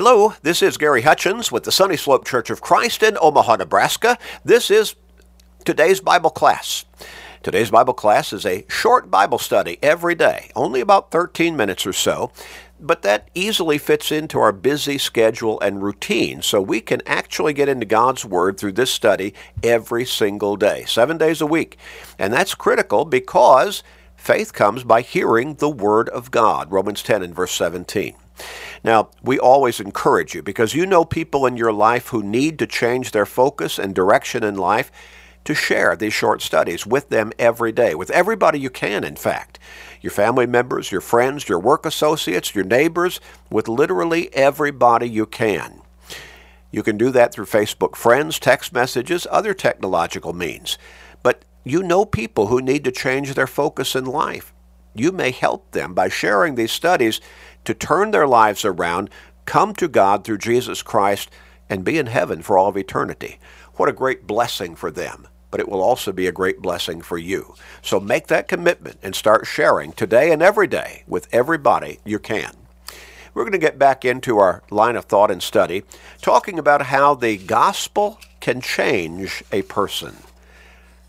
Hello, this is Gary Hutchins with the Sunny Slope Church of Christ in Omaha, Nebraska. This is today's Bible class. Today's Bible class is a short Bible study every day, only about 13 minutes or so, but that easily fits into our busy schedule and routine, so we can actually get into God's Word through this study every single day, seven days a week. And that's critical because faith comes by hearing the Word of God, Romans 10 and verse 17. Now, we always encourage you because you know people in your life who need to change their focus and direction in life to share these short studies with them every day, with everybody you can, in fact. Your family members, your friends, your work associates, your neighbors, with literally everybody you can. You can do that through Facebook friends, text messages, other technological means. But you know people who need to change their focus in life. You may help them by sharing these studies to turn their lives around, come to God through Jesus Christ, and be in heaven for all of eternity. What a great blessing for them, but it will also be a great blessing for you. So make that commitment and start sharing today and every day with everybody you can. We're going to get back into our line of thought and study, talking about how the gospel can change a person.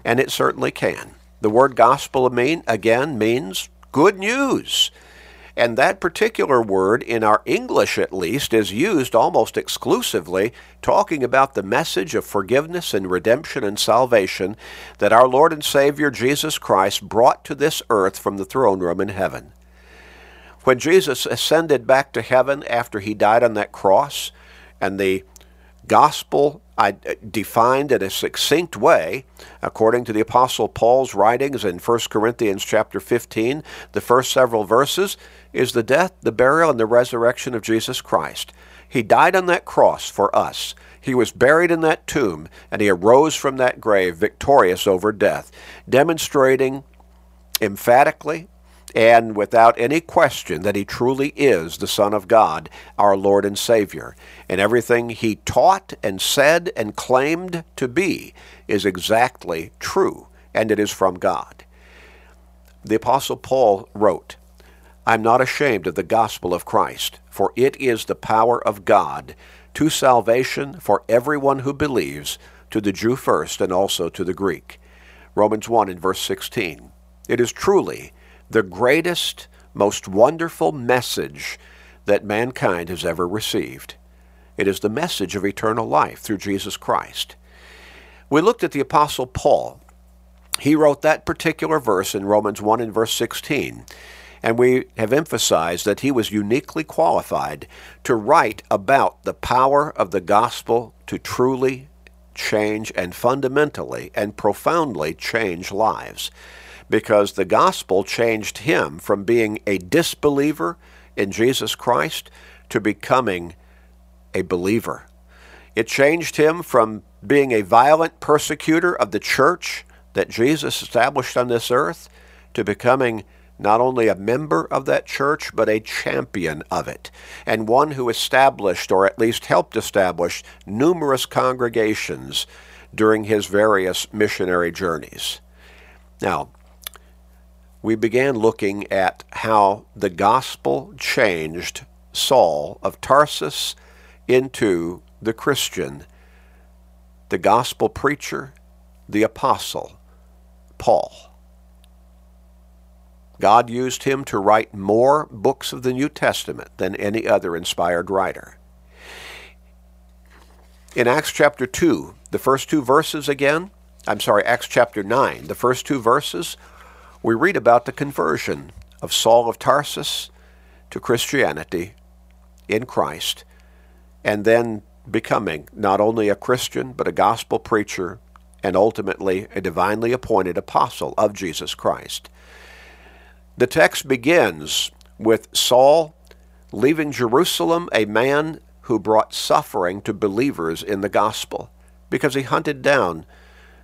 And it certainly can. The word gospel mean again means good news. And that particular word, in our English at least, is used almost exclusively talking about the message of forgiveness and redemption and salvation that our Lord and Savior Jesus Christ brought to this earth from the throne room in heaven. When Jesus ascended back to heaven after he died on that cross, and the gospel I uh, defined in a succinct way, according to the Apostle Paul's writings in 1 Corinthians chapter 15, the first several verses, is the death, the burial, and the resurrection of Jesus Christ. He died on that cross for us. He was buried in that tomb, and he arose from that grave victorious over death, demonstrating emphatically and without any question that he truly is the Son of God, our Lord and Savior. And everything he taught and said and claimed to be is exactly true, and it is from God. The Apostle Paul wrote, I'm not ashamed of the gospel of Christ, for it is the power of God to salvation for everyone who believes, to the Jew first and also to the Greek. Romans 1 and verse 16. It is truly the greatest, most wonderful message that mankind has ever received. It is the message of eternal life through Jesus Christ. We looked at the Apostle Paul. He wrote that particular verse in Romans 1 and verse 16. And we have emphasized that he was uniquely qualified to write about the power of the gospel to truly change and fundamentally and profoundly change lives because the gospel changed him from being a disbeliever in Jesus Christ to becoming a believer. It changed him from being a violent persecutor of the church that Jesus established on this earth to becoming not only a member of that church, but a champion of it, and one who established, or at least helped establish, numerous congregations during his various missionary journeys. Now, we began looking at how the gospel changed Saul of Tarsus into the Christian, the gospel preacher, the apostle, Paul. God used him to write more books of the New Testament than any other inspired writer. In Acts chapter 2, the first two verses again, I'm sorry, Acts chapter 9, the first two verses we read about the conversion of Saul of Tarsus to Christianity in Christ, and then becoming not only a Christian, but a gospel preacher, and ultimately a divinely appointed apostle of Jesus Christ. The text begins with Saul leaving Jerusalem, a man who brought suffering to believers in the gospel, because he hunted down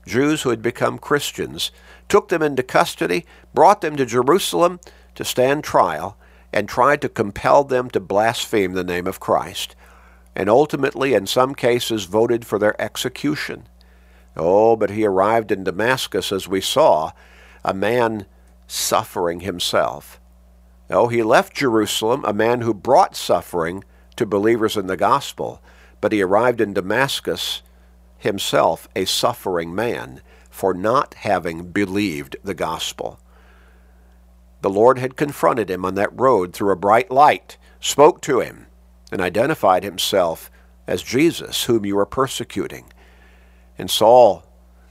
Jews who had become Christians took them into custody, brought them to Jerusalem to stand trial, and tried to compel them to blaspheme the name of Christ, and ultimately, in some cases, voted for their execution. Oh, but he arrived in Damascus, as we saw, a man suffering himself. Oh, he left Jerusalem, a man who brought suffering to believers in the gospel, but he arrived in Damascus himself a suffering man for not having believed the gospel. The Lord had confronted him on that road through a bright light, spoke to him, and identified himself as Jesus, whom you are persecuting. And Saul,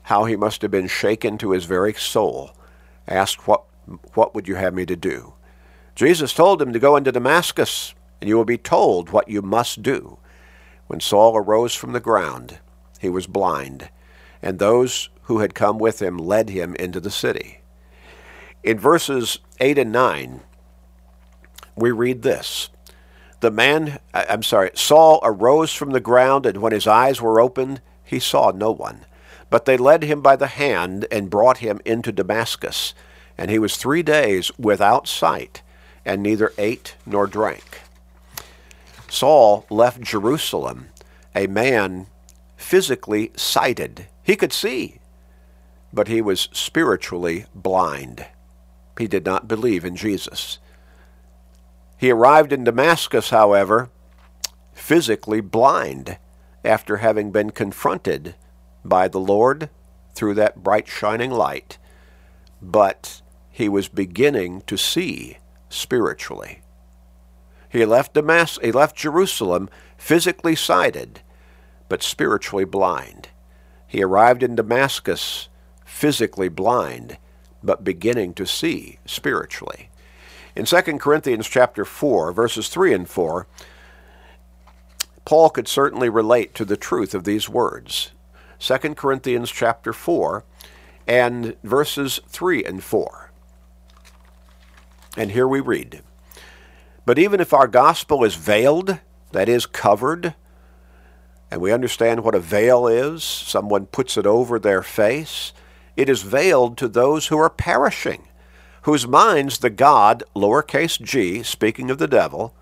how he must have been shaken to his very soul, asked, What, what would you have me to do? Jesus told him to go into Damascus, and you will be told what you must do. When Saul arose from the ground, he was blind, and those who had come with him led him into the city. In verses 8 and 9, we read this The man, I'm sorry, Saul arose from the ground, and when his eyes were opened, he saw no one. But they led him by the hand and brought him into Damascus. And he was three days without sight, and neither ate nor drank. Saul left Jerusalem, a man physically sighted. He could see, but he was spiritually blind. He did not believe in Jesus. He arrived in Damascus, however, physically blind after having been confronted by the Lord through that bright shining light, but he was beginning to see spiritually. He left Damas- he left Jerusalem physically sighted, but spiritually blind. He arrived in Damascus physically blind, but beginning to see spiritually. In 2 Corinthians chapter 4, verses 3 and 4, Paul could certainly relate to the truth of these words. 2 Corinthians chapter 4 and verses 3 and 4. And here we read But even if our gospel is veiled, that is, covered, and we understand what a veil is, someone puts it over their face, it is veiled to those who are perishing, whose minds the God, lowercase g, speaking of the devil,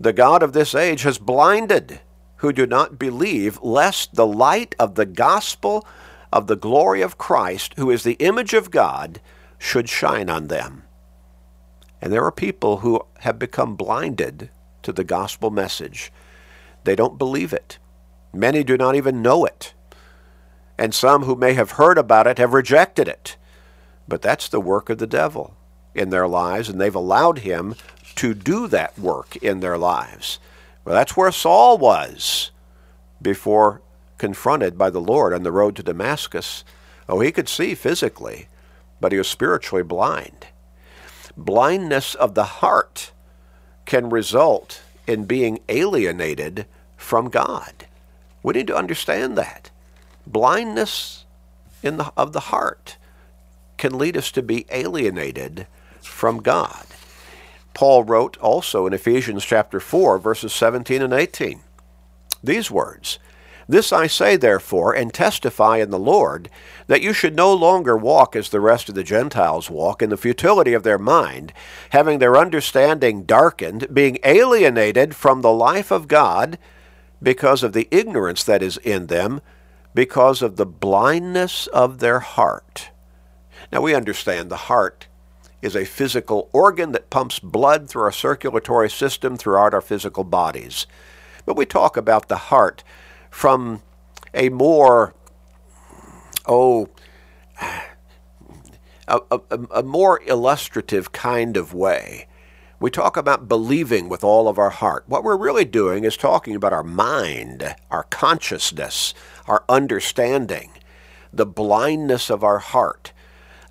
the God of this age has blinded, who do not believe, lest the light of the gospel of the glory of Christ, who is the image of God, should shine on them. And there are people who have become blinded to the gospel message. They don't believe it. Many do not even know it. And some who may have heard about it have rejected it. But that's the work of the devil in their lives, and they've allowed him to do that work in their lives. Well, that's where Saul was before confronted by the Lord on the road to Damascus. Oh, he could see physically, but he was spiritually blind. Blindness of the heart can result in being alienated from God. We need to understand that. Blindness in the, of the heart can lead us to be alienated from God. Paul wrote also in Ephesians chapter 4 verses 17 and 18 these words this I say, therefore, and testify in the Lord, that you should no longer walk as the rest of the Gentiles walk, in the futility of their mind, having their understanding darkened, being alienated from the life of God, because of the ignorance that is in them, because of the blindness of their heart. Now we understand the heart is a physical organ that pumps blood through our circulatory system throughout our physical bodies. But we talk about the heart from a more, oh, a, a, a, more illustrative kind of way. We talk about believing with all of our heart. What we're really doing is talking about our mind, our consciousness, our understanding, the blindness of our heart.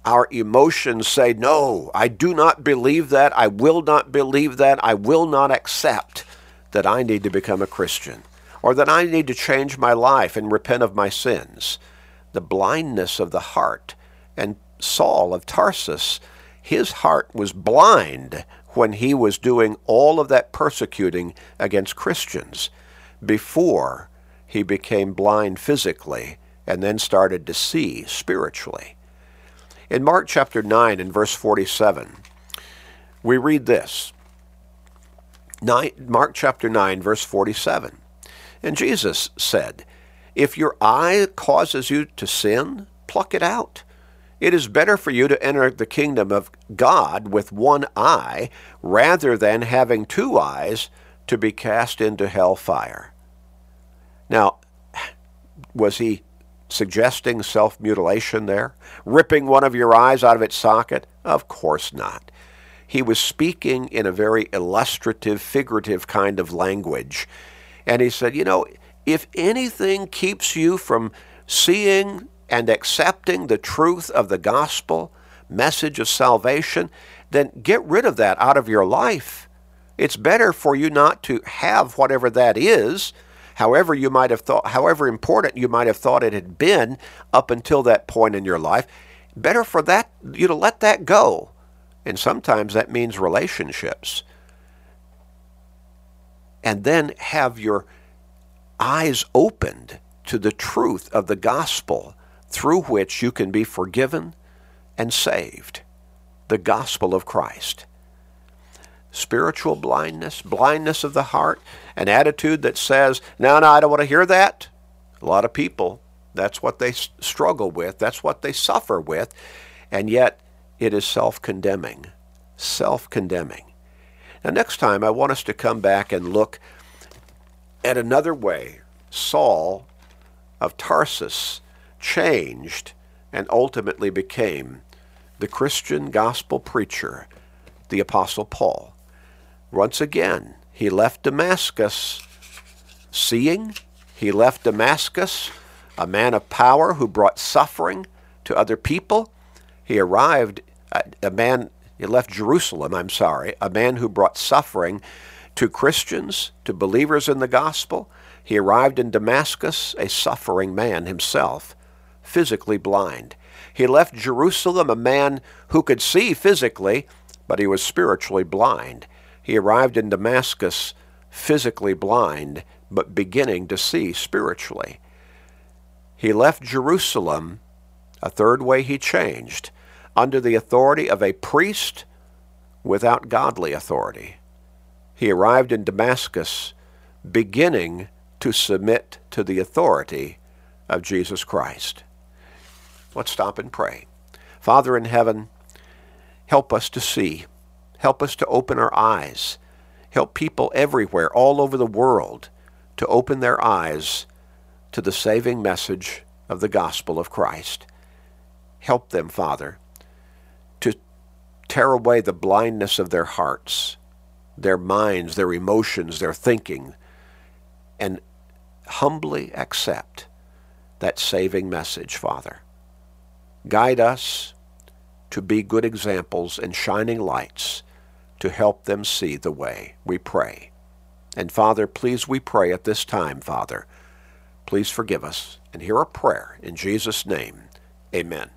Our emotions say, No, I do not believe that. I will not believe that. I will not accept that I need to become a Christian or that I need to change my life and repent of my sins. The blindness of the heart. And Saul of Tarsus, his heart was blind when he was doing all of that persecuting against Christians before he became blind physically and then started to see spiritually. In Mark chapter 9 and verse 47, we read this. Mark chapter 9, verse 47. And Jesus said, If your eye causes you to sin, pluck it out. It is better for you to enter the kingdom of God with one eye rather than having two eyes to be cast into hell fire. Now, was he suggesting self mutilation there? Ripping one of your eyes out of its socket? Of course not. He was speaking in a very illustrative, figurative kind of language. And he said, You know, if anything keeps you from seeing and accepting the truth of the gospel, message of salvation, then get rid of that out of your life. It's better for you not to have whatever that is, however you might have thought however important you might have thought it had been up until that point in your life. Better for that you to let that go. And sometimes that means relationships. And then have your eyes opened to the truth of the gospel through which you can be forgiven and saved. The gospel of Christ. Spiritual blindness, blindness of the heart, an attitude that says, no, no, I don't want to hear that. A lot of people, that's what they struggle with, that's what they suffer with, and yet it is self condemning. Self condemning. Now, next time, I want us to come back and look at another way Saul of Tarsus changed and ultimately became the Christian gospel preacher, the Apostle Paul. Once again, he left Damascus seeing, he left Damascus a man of power who brought suffering to other people. He arrived, a man, he left Jerusalem, I'm sorry, a man who brought suffering to Christians, to believers in the gospel. He arrived in Damascus a suffering man himself physically blind. He left Jerusalem a man who could see physically, but he was spiritually blind. He arrived in Damascus physically blind, but beginning to see spiritually. He left Jerusalem, a third way he changed, under the authority of a priest without godly authority. He arrived in Damascus beginning to submit to the authority of Jesus Christ. Let's stop and pray. Father in heaven, help us to see. Help us to open our eyes. Help people everywhere, all over the world, to open their eyes to the saving message of the gospel of Christ. Help them, Father, to tear away the blindness of their hearts, their minds, their emotions, their thinking, and humbly accept that saving message, Father. Guide us to be good examples and shining lights to help them see the way. We pray. And Father, please, we pray at this time, Father, please forgive us and hear our prayer in Jesus' name. Amen.